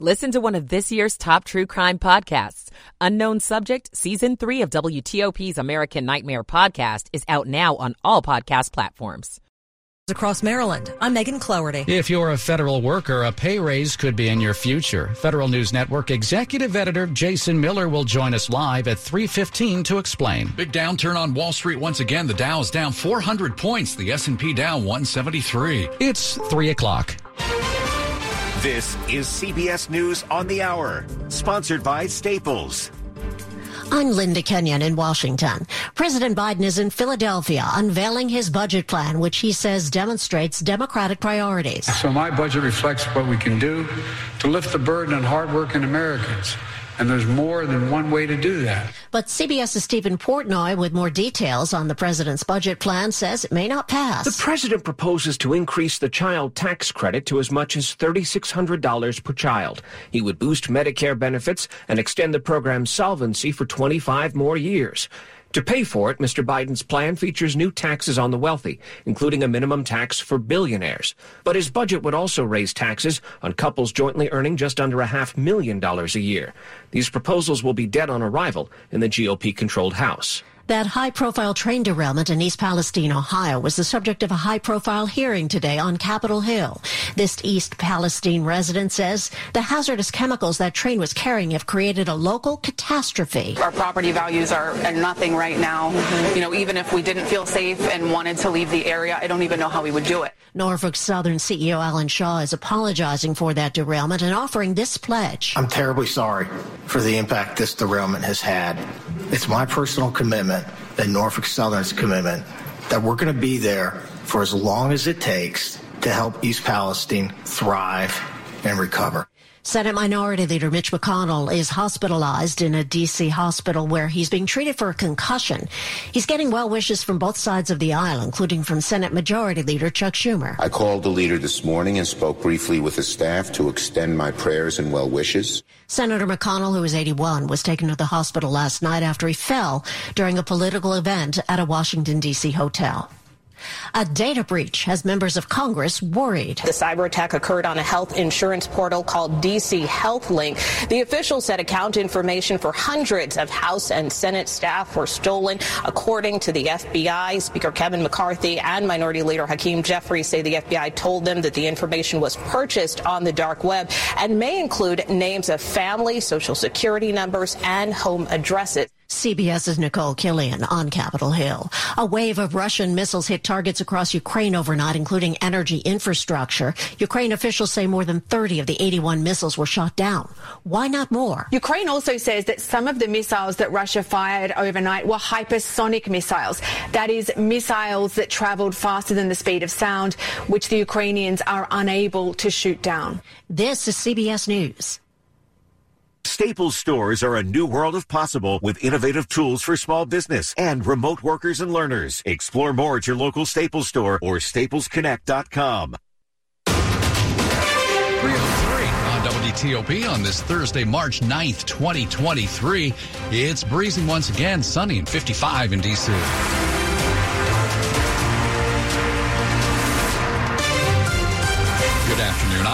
Listen to one of this year's top true crime podcasts. Unknown Subject, Season 3 of WTOP's American Nightmare podcast is out now on all podcast platforms. Across Maryland, I'm Megan Cloherty. If you're a federal worker, a pay raise could be in your future. Federal News Network executive editor Jason Miller will join us live at 3:15 to explain. Big downturn on Wall Street once again. The Dow is down 400 points. The S&P down 173. It's three o'clock. This is CBS News on the Hour, sponsored by Staples. I'm Linda Kenyon in Washington. President Biden is in Philadelphia unveiling his budget plan, which he says demonstrates Democratic priorities. So my budget reflects what we can do to lift the burden on hardworking Americans. And there's more than one way to do that. But CBS's Stephen Portnoy, with more details on the president's budget plan, says it may not pass. The president proposes to increase the child tax credit to as much as $3,600 per child. He would boost Medicare benefits and extend the program's solvency for 25 more years. To pay for it, Mr. Biden's plan features new taxes on the wealthy, including a minimum tax for billionaires. But his budget would also raise taxes on couples jointly earning just under a half million dollars a year. These proposals will be dead on arrival in the GOP controlled House. That high profile train derailment in East Palestine, Ohio was the subject of a high profile hearing today on Capitol Hill. This East Palestine resident says the hazardous chemicals that train was carrying have created a local catastrophe. Our property values are at nothing right now. You know, even if we didn't feel safe and wanted to leave the area, I don't even know how we would do it. Norfolk Southern CEO Alan Shaw is apologizing for that derailment and offering this pledge. I'm terribly sorry for the impact this derailment has had. It's my personal commitment and Norfolk Southern's commitment that we're going to be there for as long as it takes to help East Palestine thrive and recover. Senate Minority Leader Mitch McConnell is hospitalized in a D.C. hospital where he's being treated for a concussion. He's getting well wishes from both sides of the aisle, including from Senate Majority Leader Chuck Schumer. I called the leader this morning and spoke briefly with his staff to extend my prayers and well wishes. Senator McConnell, who is 81, was taken to the hospital last night after he fell during a political event at a Washington, D.C. hotel. A data breach has members of Congress worried. The cyber attack occurred on a health insurance portal called DC HealthLink. The official said account information for hundreds of House and Senate staff were stolen. According to the FBI, Speaker Kevin McCarthy and Minority Leader Hakeem Jeffries say the FBI told them that the information was purchased on the dark web and may include names of family, social security numbers, and home addresses. CBS's Nicole Killion on Capitol Hill. A wave of Russian missiles hit targets across Ukraine overnight, including energy infrastructure. Ukraine officials say more than 30 of the 81 missiles were shot down. Why not more? Ukraine also says that some of the missiles that Russia fired overnight were hypersonic missiles. That is, missiles that traveled faster than the speed of sound, which the Ukrainians are unable to shoot down. This is CBS News. Staples stores are a new world of possible with innovative tools for small business and remote workers and learners. Explore more at your local Staples store or staplesconnect.com. on WTOP on this Thursday, March 9th, 2023. It's breezing once again, sunny and 55 in D.C.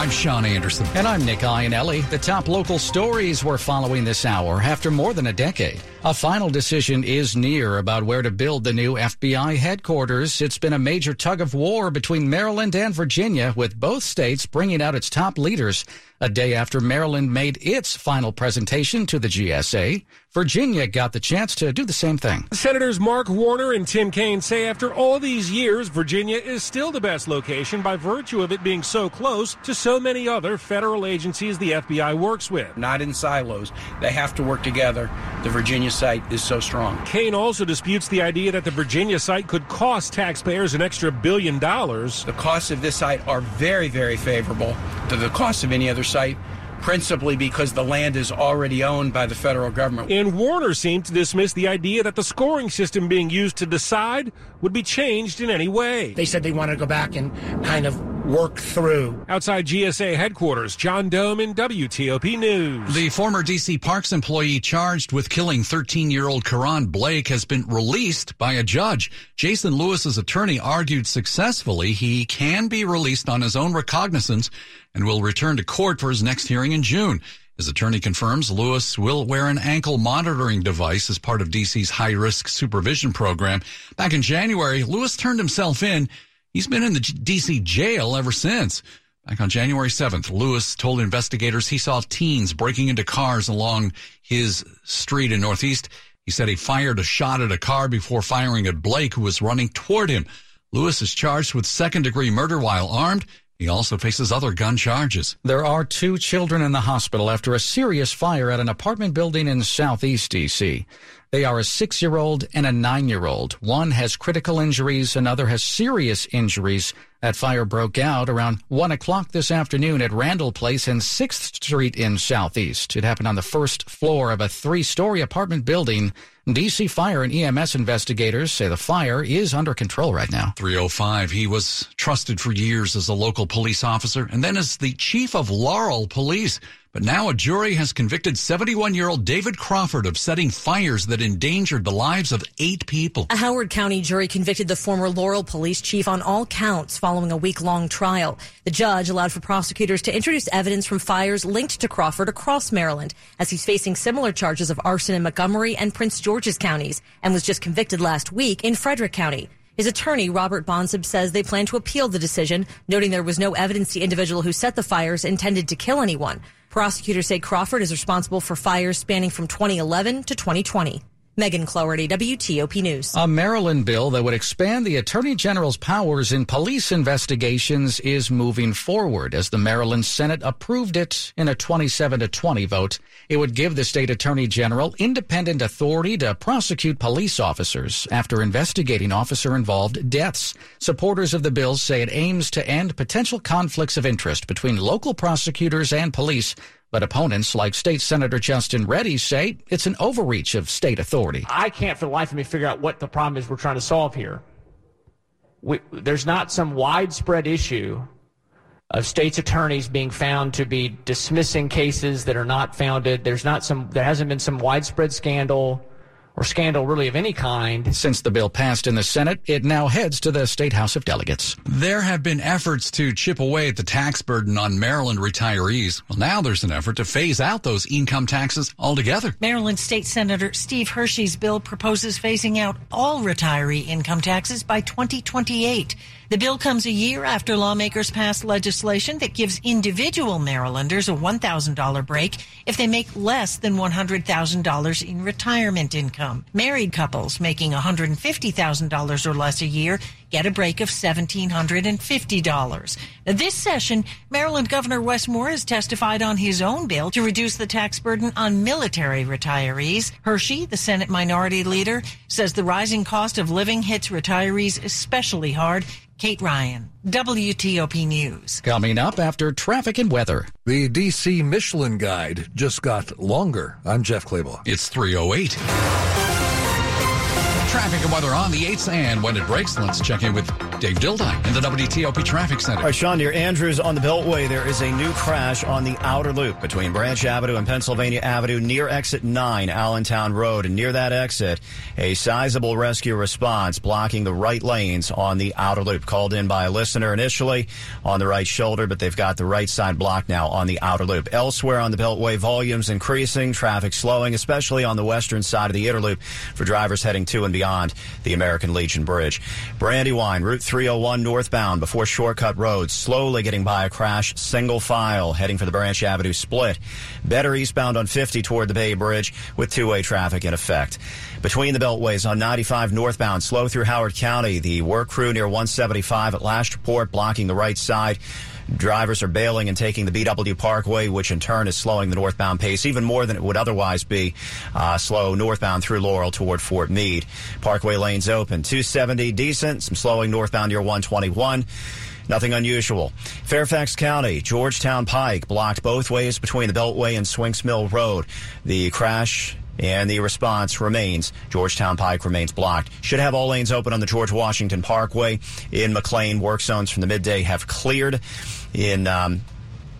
I'm Sean Anderson. And I'm Nick Iannelli. The top local stories we're following this hour after more than a decade. A final decision is near about where to build the new FBI headquarters. It's been a major tug of war between Maryland and Virginia, with both states bringing out its top leaders. A day after Maryland made its final presentation to the GSA, Virginia got the chance to do the same thing. Senators Mark Warner and Tim Kaine say after all these years, Virginia is still the best location by virtue of it being so close to so many other federal agencies the FBI works with. Not in silos. They have to work together. The Virginia site is so strong. Kaine also disputes the idea that the Virginia site could cost taxpayers an extra billion dollars. The costs of this site are very, very favorable to the cost of any other site principally because the land is already owned by the federal government. And Warner seemed to dismiss the idea that the scoring system being used to decide would be changed in any way. They said they wanted to go back and kind of work through. Outside GSA headquarters, John Domen WTOP News. The former DC Parks employee charged with killing 13 year old Karon Blake has been released by a judge. Jason Lewis's attorney argued successfully he can be released on his own recognizance and will return to court for his next hearing in June. His attorney confirms Lewis will wear an ankle monitoring device as part of DC's high risk supervision program. Back in January, Lewis turned himself in. He's been in the DC jail ever since. Back on January 7th, Lewis told investigators he saw teens breaking into cars along his street in Northeast. He said he fired a shot at a car before firing at Blake, who was running toward him. Lewis is charged with second degree murder while armed. He also faces other gun charges. There are two children in the hospital after a serious fire at an apartment building in southeast D.C. They are a six year old and a nine year old. One has critical injuries, another has serious injuries. That fire broke out around one o'clock this afternoon at Randall Place and 6th Street in Southeast. It happened on the first floor of a three story apartment building. DC Fire and EMS investigators say the fire is under control right now. 305. He was trusted for years as a local police officer and then as the chief of Laurel Police. But now a jury has convicted 71 year old David Crawford of setting fires that endangered the lives of eight people. A Howard County jury convicted the former Laurel police chief on all counts following a week long trial. The judge allowed for prosecutors to introduce evidence from fires linked to Crawford across Maryland as he's facing similar charges of arson in Montgomery and Prince George's counties and was just convicted last week in Frederick County. His attorney, Robert Bonsib, says they plan to appeal the decision, noting there was no evidence the individual who set the fires intended to kill anyone. Prosecutors say Crawford is responsible for fires spanning from 2011 to 2020. Megan Cloherty, WTOP News. A Maryland bill that would expand the Attorney General's powers in police investigations is moving forward as the Maryland Senate approved it in a 27 to 20 vote. It would give the state Attorney General independent authority to prosecute police officers after investigating officer involved deaths. Supporters of the bill say it aims to end potential conflicts of interest between local prosecutors and police but opponents like State Senator Justin Ready say it's an overreach of state authority. I can't for the life of me figure out what the problem is we're trying to solve here. We, there's not some widespread issue of states attorneys being found to be dismissing cases that are not founded. There's not some there hasn't been some widespread scandal or scandal really of any kind. Since the bill passed in the Senate, it now heads to the State House of Delegates. There have been efforts to chip away at the tax burden on Maryland retirees. Well, now there's an effort to phase out those income taxes altogether. Maryland State Senator Steve Hershey's bill proposes phasing out all retiree income taxes by 2028. The bill comes a year after lawmakers passed legislation that gives individual Marylanders a $1,000 break if they make less than $100,000 in retirement income. Married couples making $150,000 or less a year get a break of $1,750. This session, Maryland Governor Wes Moore has testified on his own bill to reduce the tax burden on military retirees. Hershey, the Senate minority leader, says the rising cost of living hits retirees especially hard. Kate Ryan, WTOP News. Coming up after traffic and weather. The DC Michelin Guide just got longer. I'm Jeff Clabaugh. It's 308. Traffic and weather on the 8th and when it breaks, let's check in with Dave Dildine in the WTOP Traffic Center. All right, Sean, near Andrews on the Beltway, there is a new crash on the outer loop between Branch Avenue and Pennsylvania Avenue near exit 9, Allentown Road. And near that exit, a sizable rescue response blocking the right lanes on the outer loop. Called in by a listener initially on the right shoulder, but they've got the right side blocked now on the outer loop. Elsewhere on the Beltway, volumes increasing, traffic slowing, especially on the western side of the inner loop for drivers heading to and beyond the American Legion Bridge. Brandywine, Route 301 northbound before Shortcut Road, slowly getting by a crash, single file heading for the Branch Avenue split. Better eastbound on 50 toward the Bay Bridge with two-way traffic in effect. Between the beltways on 95 northbound, slow through Howard County, the work crew near 175 at Last Lashport blocking the right side. Drivers are bailing and taking the BW Parkway, which in turn is slowing the northbound pace even more than it would otherwise be. Uh, slow northbound through Laurel toward Fort Meade. Parkway lanes open. 270 decent. Some slowing northbound near 121. Nothing unusual. Fairfax County, Georgetown Pike blocked both ways between the Beltway and Swinks Mill Road. The crash and the response remains. Georgetown Pike remains blocked. Should have all lanes open on the George Washington Parkway in McLean. Work zones from the midday have cleared. In um,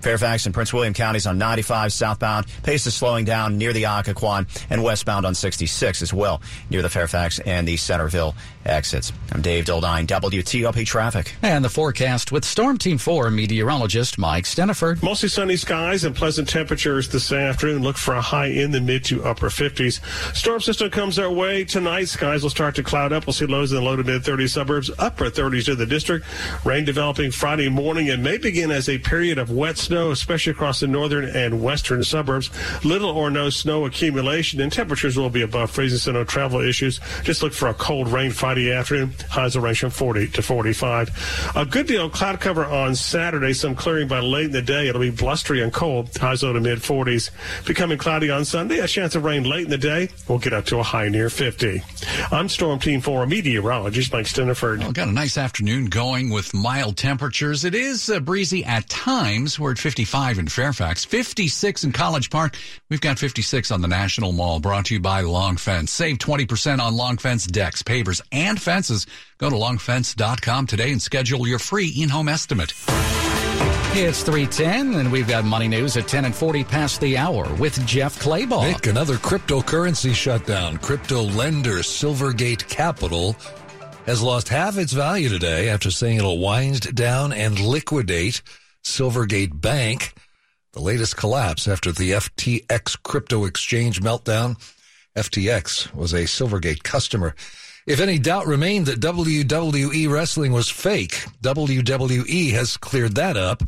Fairfax and Prince William counties on 95 southbound. Pace is slowing down near the Occoquan and westbound on 66 as well near the Fairfax and the Centreville exits. I'm Dave Dildine, WTOP Traffic. And the forecast with Storm Team 4 meteorologist Mike Stinneford. Mostly sunny skies and pleasant temperatures this afternoon. Look for a high in the mid to upper 50s. Storm system comes our way tonight. Skies will start to cloud up. We'll see lows in the low to mid 30s suburbs, upper 30s to the district. Rain developing Friday morning and may begin as a period of wet snow, especially across the northern and western suburbs. Little or no snow accumulation, and temperatures will be above freezing, so no travel issues. Just look for a cold rain Friday afternoon. Highs will range from 40 to 45. A good deal of cloud cover on Saturday, some clearing by late in the day. It'll be blustery and cold. Highs low to mid 40s. Becoming cloudy on Sunday. A chance of rain late in the day. We'll get up to a high near 50. I'm Storm Team 4 meteorologist Mike Stinneford. Well, got a nice afternoon going with mild temperatures. It is uh, breezy at times. We're 55 in Fairfax, 56 in College Park. We've got 56 on the National Mall, brought to you by Long Fence. Save 20% on Long Fence decks, pavers, and fences. Go to longfence.com today and schedule your free in-home estimate. It's 310, and we've got money news at 10 and 40 past the hour with Jeff Clabaugh. Nick, another cryptocurrency shutdown. Crypto lender Silvergate Capital has lost half its value today after saying it'll wind down and liquidate Silvergate Bank. The latest collapse after the FTX crypto exchange meltdown. FTX was a Silvergate customer. If any doubt remained that WWE wrestling was fake, WWE has cleared that up.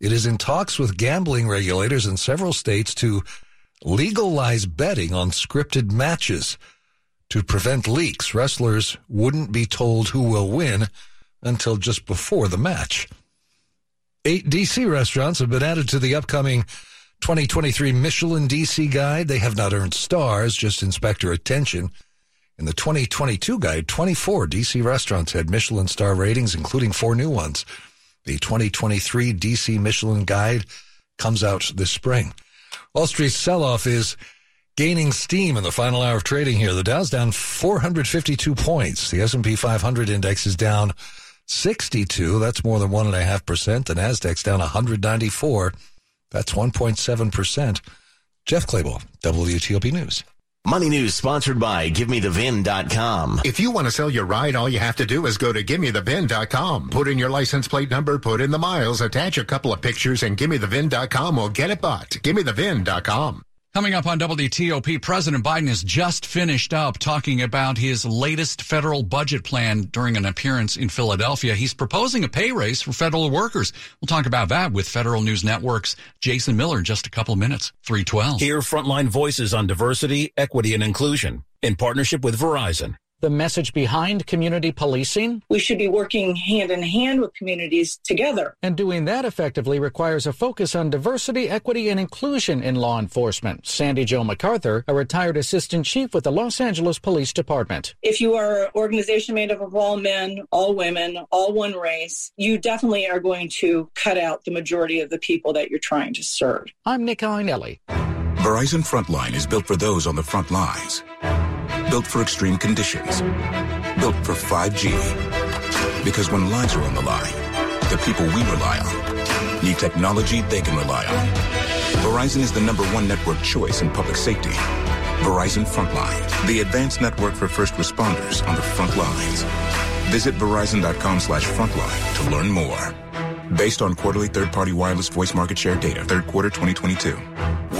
It is in talks with gambling regulators in several states to legalize betting on scripted matches. To prevent leaks, wrestlers wouldn't be told who will win until just before the match. Eight DC restaurants have been added to the upcoming 2023 Michelin DC guide. They have not earned stars, just inspector attention. In the 2022 guide, 24 DC restaurants had Michelin star ratings, including four new ones. The 2023 DC Michelin guide comes out this spring. Wall Street's sell-off is gaining steam in the final hour of trading here. The Dow's down 452 points. The S&P 500 index is down 62. That's more than 1.5%. The NASDAQ's down 194. That's 1.7%. Jeff Clabaugh, WTOP News. Money News sponsored by GiveMeTheVIN.com. If you want to sell your ride, all you have to do is go to GiveMeTheVIN.com. Put in your license plate number, put in the miles, attach a couple of pictures, and GiveMeTheVIN.com will get it bought. GiveMeTheVIN.com. Coming up on WTOP, President Biden has just finished up talking about his latest federal budget plan during an appearance in Philadelphia. He's proposing a pay raise for federal workers. We'll talk about that with Federal News Network's Jason Miller in just a couple minutes. 312. Hear frontline voices on diversity, equity, and inclusion in partnership with Verizon the message behind community policing? We should be working hand in hand with communities together. And doing that effectively requires a focus on diversity, equity, and inclusion in law enforcement. Sandy Jo MacArthur, a retired assistant chief with the Los Angeles Police Department. If you are an organization made up of all men, all women, all one race, you definitely are going to cut out the majority of the people that you're trying to serve. I'm Nick Iannelli. Verizon Frontline is built for those on the front lines Built for extreme conditions. Built for 5G. Because when lives are on the line, the people we rely on need technology they can rely on. Verizon is the number one network choice in public safety. Verizon Frontline, the advanced network for first responders on the front lines. Visit verizon.com slash frontline to learn more. Based on quarterly third-party wireless voice market share data, third quarter 2022.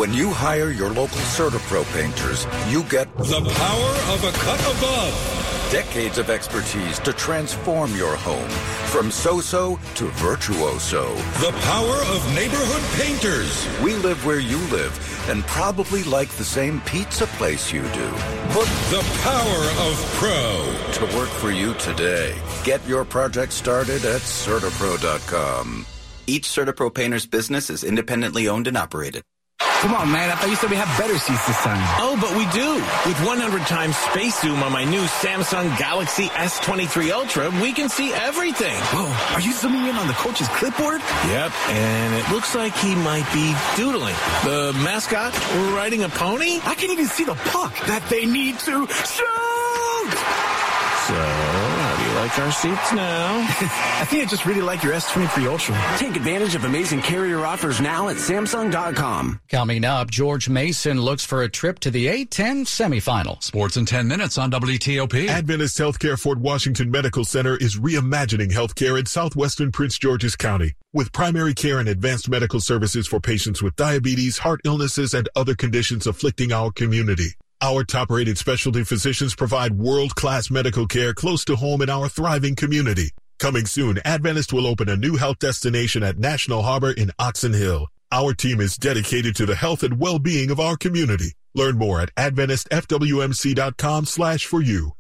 When you hire your local CertaPro painters, you get the power of a cut above. Decades of expertise to transform your home from so-so to virtuoso. The power of neighborhood painters. We live where you live and probably like the same pizza place you do. But the power of pro. To work for you today. Get your project started at CertaPro.com. Each CertaPro painter's business is independently owned and operated. Come on, man. I thought you said we have better seats this time. Oh, but we do. With 100 times space zoom on my new Samsung Galaxy S23 Ultra, we can see everything. Whoa, are you zooming in on the coach's clipboard? Yep, and it looks like he might be doodling. The mascot riding a pony? I can even see the puck that they need to shoot! So, how do you like our seats now? I think I just really like your S23 Ultra. Take advantage of amazing carrier offers now at Samsung.com. Coming up, George Mason looks for a trip to the A10 semifinal. Sports in 10 minutes on WTOP. Adventist Healthcare Fort Washington Medical Center is reimagining healthcare in southwestern Prince George's County with primary care and advanced medical services for patients with diabetes, heart illnesses, and other conditions afflicting our community. Our top rated specialty physicians provide world class medical care close to home in our thriving community. Coming soon, Adventist will open a new health destination at National Harbor in Oxon Hill. Our team is dedicated to the health and well-being of our community. Learn more at AdventistFWMC.com slash for you.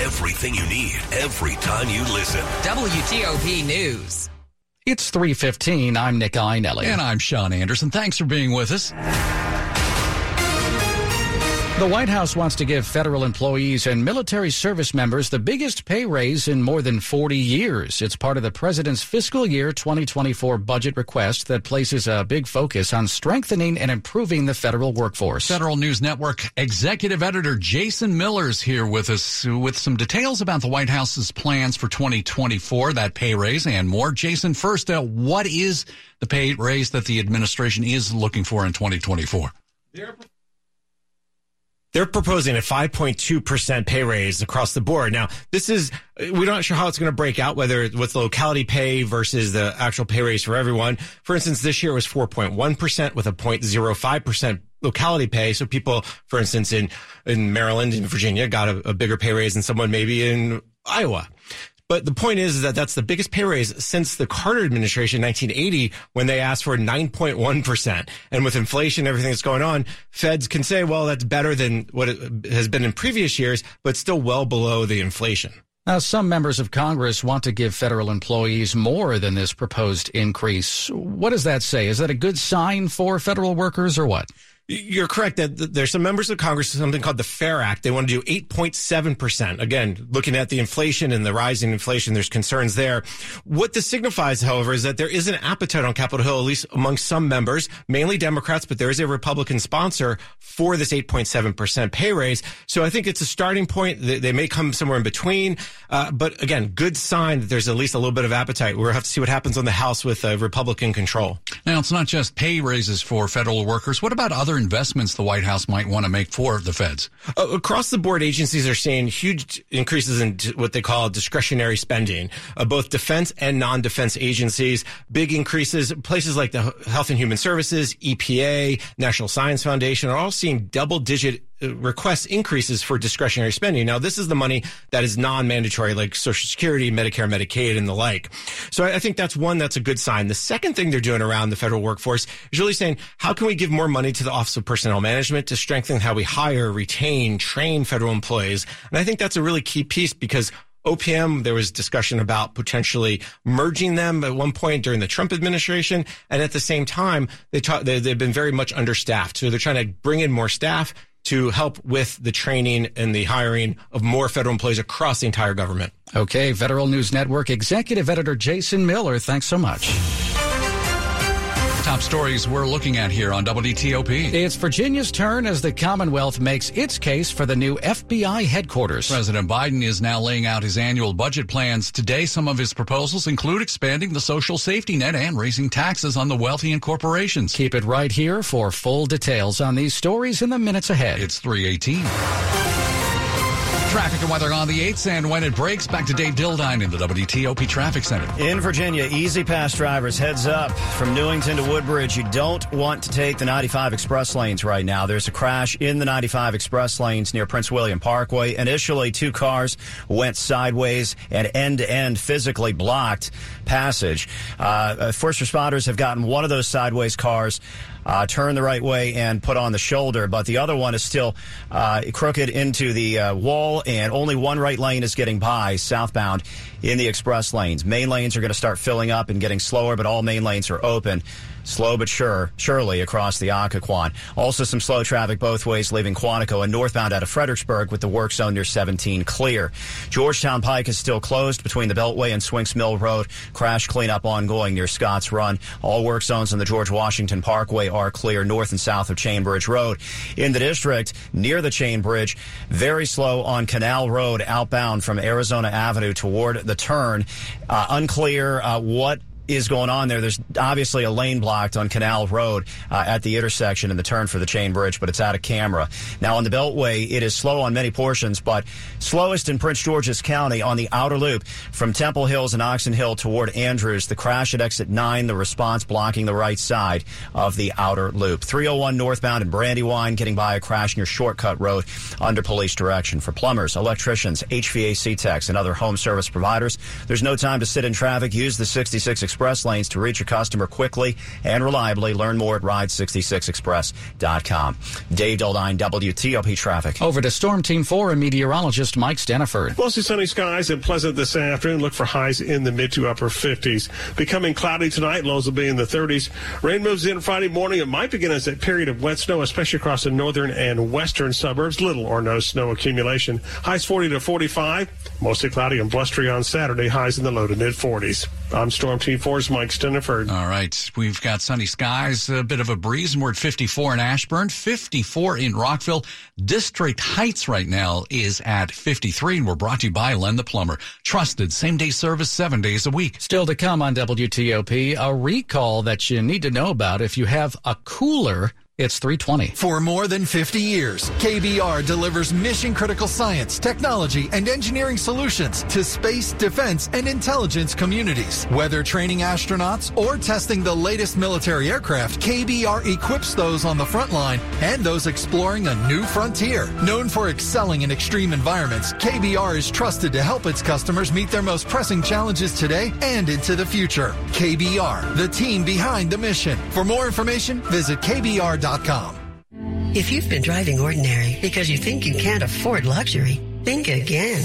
Everything you need every time you listen. WTOP News. It's 315. I'm Nick Iannelli. And I'm Sean Anderson. Thanks for being with us. The White House wants to give federal employees and military service members the biggest pay raise in more than 40 years. It's part of the president's fiscal year 2024 budget request that places a big focus on strengthening and improving the federal workforce. Federal News Network executive editor Jason Miller's here with us with some details about the White House's plans for 2024, that pay raise and more. Jason, first, uh, what is the pay raise that the administration is looking for in 2024? They're proposing a 5.2% pay raise across the board. Now, this is, we're not sure how it's going to break out, whether with locality pay versus the actual pay raise for everyone. For instance, this year was 4.1% with a 0.05% locality pay. So people, for instance, in, in Maryland and Virginia got a, a bigger pay raise than someone maybe in Iowa. But the point is, is that that's the biggest pay raise since the Carter administration, in 1980, when they asked for 9.1%. And with inflation, everything that's going on, feds can say, well, that's better than what it has been in previous years, but still well below the inflation. Now, some members of Congress want to give federal employees more than this proposed increase. What does that say? Is that a good sign for federal workers or what? You're correct that there's some members of Congress, something called the FAIR Act. They want to do 8.7%. Again, looking at the inflation and the rising inflation, there's concerns there. What this signifies, however, is that there is an appetite on Capitol Hill, at least among some members, mainly Democrats, but there is a Republican sponsor for this 8.7% pay raise. So I think it's a starting point. They, may come somewhere in between. Uh, but again, good sign that there's at least a little bit of appetite. We'll have to see what happens on the House with uh, Republican control. Now, it's not just pay raises for federal workers. What about other investments the White House might want to make for the feds? Uh, across the board, agencies are seeing huge increases in what they call discretionary spending, uh, both defense and non-defense agencies. Big increases. Places like the Health and Human Services, EPA, National Science Foundation are all seeing double-digit uh, request increases for discretionary spending. Now, this is the money that is non-mandatory, like Social Security, Medicare, Medicaid, and the like. So I think that's one that's a good sign. The second thing they're doing around the federal workforce is really saying, how can we give more money to the Office of Personnel Management to strengthen how we hire, retain, train federal employees? And I think that's a really key piece because OPM, there was discussion about potentially merging them at one point during the Trump administration. And at the same time, they, ta- they have been very much understaffed. So they're trying to bring in more staff to help with the training and the hiring of more federal employees across the entire government. Okay, Federal News Network Executive Editor Jason Miller, thanks so much. Top stories we're looking at here on WTOP. It's Virginia's turn as the Commonwealth makes its case for the new FBI headquarters. President Biden is now laying out his annual budget plans. Today, some of his proposals include expanding the social safety net and raising taxes on the wealthy and corporations. Keep it right here for full details on these stories in the minutes ahead. It's 318. Traffic and weather on the 8th, and when it breaks, back to Dave Dildine in the WTOP Traffic Center. In Virginia, E-ZPass drivers, heads up. From Newington to Woodbridge, you don't want to take the 95 express lanes right now. There's a crash in the 95 express lanes near Prince William Parkway. Initially, two cars went sideways and end to end physically blocked passage. Uh, first responders have gotten one of those sideways cars uh, turn the right way and put on the shoulder, but the other one is still uh, crooked into the uh, wall, and only one right lane is getting by southbound in the express lanes. Main lanes are going to start filling up and getting slower, but all main lanes are open. Slow but sure, surely across the Occoquan. Also some slow traffic both ways leaving Quantico and northbound out of Fredericksburg with the work zone near 17 clear. Georgetown Pike is still closed between the Beltway and Swinks Mill Road. Crash cleanup ongoing near Scotts Run. All work zones on the George Washington Parkway are clear north and south of Chain Bridge Road. In the district, near the Chain Bridge, very slow on Canal Road outbound from Arizona Avenue toward the turn. Uh, unclear uh, what is going on there. There's obviously a lane blocked on Canal Road uh, at the intersection in the turn for the Chain Bridge, but it's out of camera. Now on the Beltway, it is slow on many portions, but slowest in Prince George's County on the outer loop from Temple Hills and Oxon Hill toward Andrews. The crash at exit 9, the response blocking the right side of the outer loop. 301 northbound in Brandywine getting by a crash near Shortcut Road under police direction. For plumbers, electricians, HVAC techs, and other home service providers, there's no time to sit in traffic. Use the 66 express lanes to reach a customer quickly and reliably. Learn more at ride66express.com. Dave Dildine, WTOP Traffic. Over to Storm Team 4 and meteorologist Mike Stinneford. Mostly sunny skies and pleasant this afternoon. Look for highs in the mid to upper 50s. Becoming cloudy tonight. Lows will be in the 30s. Rain moves in Friday morning. It might begin as a period of wet snow, especially across the northern and western suburbs. Little or no snow accumulation. Highs 40 to 45. Mostly cloudy and blustery on Saturday. Highs in the low to mid 40s. I'm Storm Team 4's Mike Stinneford. All right. We've got sunny skies, a bit of a breeze, and we're at 54 in Ashburn, 54 in Rockville. District Heights right now is at 53, and we're brought to you by Len the Plumber. Trusted same day service seven days a week. Still to come on WTOP, a recall that you need to know about if you have a cooler it's 320. For more than 50 years, KBR delivers mission critical science, technology, and engineering solutions to space, defense, and intelligence communities. Whether training astronauts or testing the latest military aircraft, KBR equips those on the front line and those exploring a new frontier. Known for excelling in extreme environments, KBR is trusted to help its customers meet their most pressing challenges today and into the future. KBR, the team behind the mission. For more information, visit KBR.com. If you've been driving ordinary because you think you can't afford luxury, think again.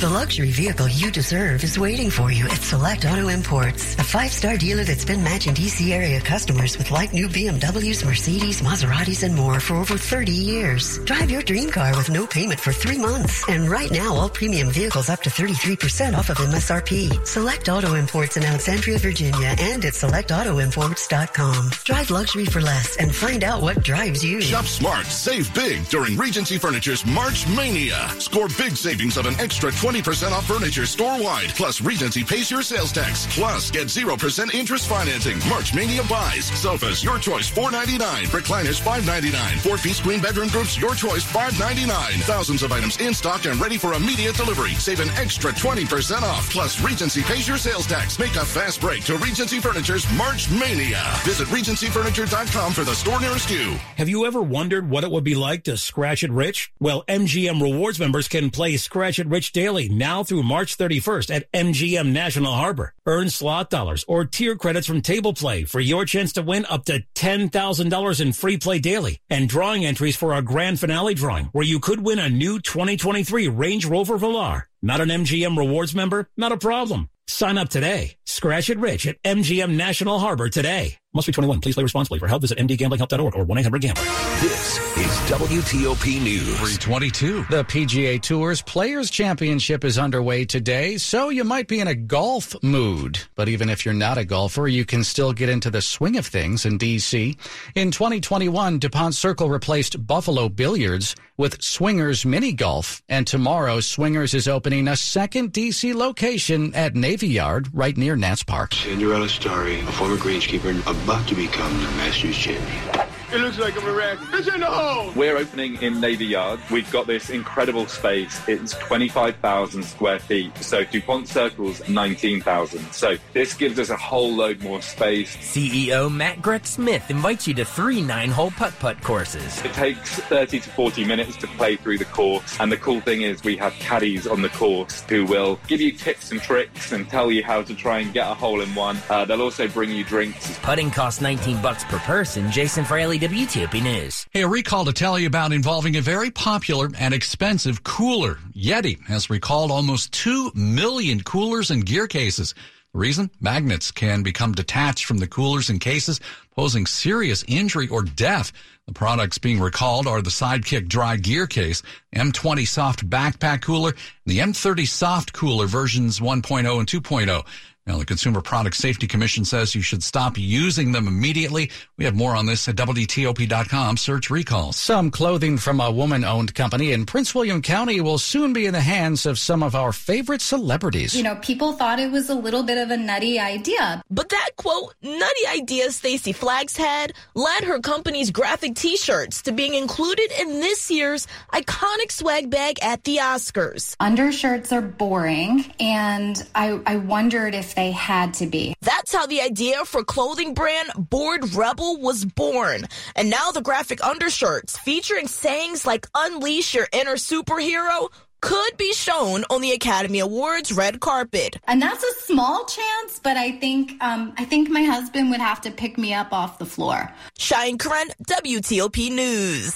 The luxury vehicle you deserve is waiting for you at Select Auto Imports, a five-star dealer that's been matching DC area customers with like new BMWs, Mercedes, Maseratis, and more for over 30 years. Drive your dream car with no payment for three months. And right now, all premium vehicles up to 33% off of MSRP. Select Auto Imports in Alexandria, Virginia, and at selectautoimports.com. Drive luxury for less and find out what drives you. Shop smart, save big during Regency Furniture's March Mania. Score big savings of an extra 20% off furniture store-wide. Plus, Regency pays your sales tax. Plus, get 0% interest financing. March Mania buys. Sofas, your choice, $4.99. Recliners, $5.99. Four-piece queen bedroom groups, your choice, $5.99. Thousands of items in stock and ready for immediate delivery. Save an extra 20% off. Plus, Regency pays your sales tax. Make a fast break to Regency Furniture's March Mania. Visit RegencyFurniture.com for the store nearest you. Have you ever wondered what it would be like to scratch it rich? Well, MGM Rewards members can play Scratch It Rich daily now through March 31st at MGM National Harbor. Earn slot dollars or tier credits from table play for your chance to win up to $10,000 in free play daily and drawing entries for our grand finale drawing where you could win a new 2023 Range Rover Velar. Not an MGM Rewards member? Not a problem. Sign up today. Scratch it rich at MGM National Harbor today. Must be 21. Please play responsibly. For help, visit mdgamblinghelp.org or 1-800-GAMBLER. This is WTOP News. 322. The PGA Tour's Players Championship is underway today, so you might be in a golf mood. But even if you're not a golfer, you can still get into the swing of things in D.C. In 2021, DuPont Circle replaced Buffalo Billiards with Swingers Mini Golf, and tomorrow Swingers is opening a second D.C. location at Navy Yard right near Nats Park. Cinderella Story, a former greenskeeper about to become the Masters champion. It looks like a miracle. It's in the hole. We're opening in Navy Yard. We've got this incredible space. It's 25,000 square feet. So DuPont Circle's 19,000. So this gives us a whole load more space. CEO Matt Grech-Smith invites you to three nine-hole putt-putt courses. It takes 30 to 40 minutes to play through the course. And the cool thing is we have caddies on the course who will give you tips and tricks and tell you how to try and get a hole in one. Uh, they'll also bring you drinks. Putting costs 19 bucks per person. Jason Fraley, WTOP News. Hey, a recall to tell you about involving a very popular and expensive cooler. Yeti has recalled almost 2 million coolers and gear cases. Reason? Magnets can become detached from the coolers and cases, posing serious injury or death. The products being recalled are the Sidekick dry gear case, M20 soft backpack cooler, and the M30 soft cooler versions 1.0 and 2.0. Now, the Consumer Product Safety Commission says you should stop using them immediately. We have more on this at WTOP.com. Search recalls. Some clothing from a woman owned company in Prince William County will soon be in the hands of some of our favorite celebrities. You know, people thought it was a little bit of a nutty idea. But that quote, nutty idea Stacy Flags had led her company's graphic t shirts to being included in this year's iconic swag bag at the Oscars. Undershirts are boring, and I, I wondered if they had to be. That's how the idea for clothing brand Bored Rebel was born. And now the graphic undershirts featuring sayings like unleash your inner superhero could be shown on the Academy Awards red carpet. And that's a small chance, but I think um, I think my husband would have to pick me up off the floor. Cheyenne Corin, WTOP News.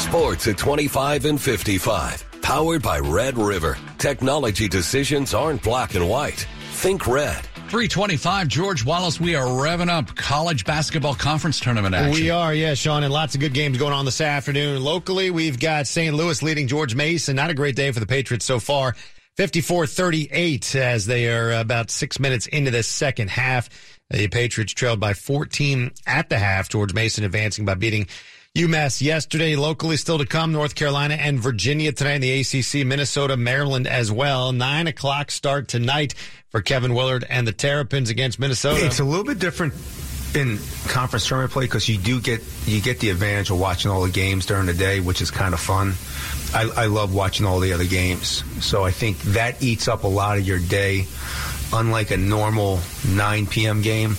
Sports at 25 and 55. Powered by Red River. Technology decisions aren't black and white. Think red. 325, George Wallace. We are revving up college basketball conference tournament action. We are, yeah, Sean, and lots of good games going on this afternoon. Locally, we've got St. Louis leading George Mason. Not a great day for the Patriots so far. 54 38 as they are about six minutes into the second half. The Patriots trailed by 14 at the half. George Mason advancing by beating UMass yesterday, locally still to come, North Carolina and Virginia tonight in the ACC, Minnesota, Maryland as well. Nine o'clock start tonight for Kevin Willard and the Terrapins against Minnesota. It's a little bit different in conference tournament play because you do get you get the advantage of watching all the games during the day, which is kind of fun. I, I love watching all the other games, so I think that eats up a lot of your day. Unlike a normal 9 p.m. game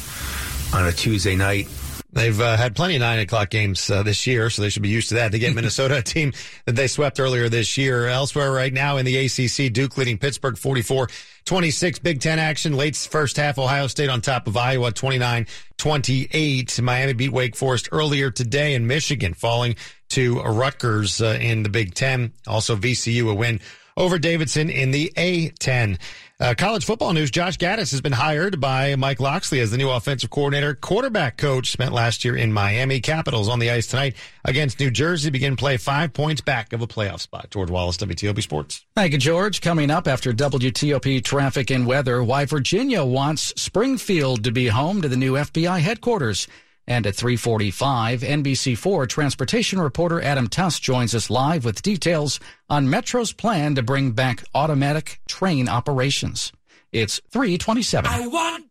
on a Tuesday night, They've uh, had plenty of nine o'clock games uh, this year, so they should be used to that. They get Minnesota, a team that they swept earlier this year. Elsewhere right now in the ACC, Duke leading Pittsburgh 44 26. Big Ten action. Late first half, Ohio State on top of Iowa 29 28. Miami beat Wake Forest earlier today, in Michigan falling to Rutgers uh, in the Big Ten. Also, VCU a win over Davidson in the A10. Uh, college football news. Josh Gattis has been hired by Mike Locksley as the new offensive coordinator, quarterback coach. Spent last year in Miami. Capitals on the ice tonight against New Jersey. Begin play five points back of a playoff spot. George Wallace, WTOP Sports. Thank you, George. Coming up after WTOP traffic and weather, why Virginia wants Springfield to be home to the new FBI headquarters. And at 345, NBC4 transportation reporter Adam Tuss joins us live with details on Metro's plan to bring back automatic train operations. It's 327.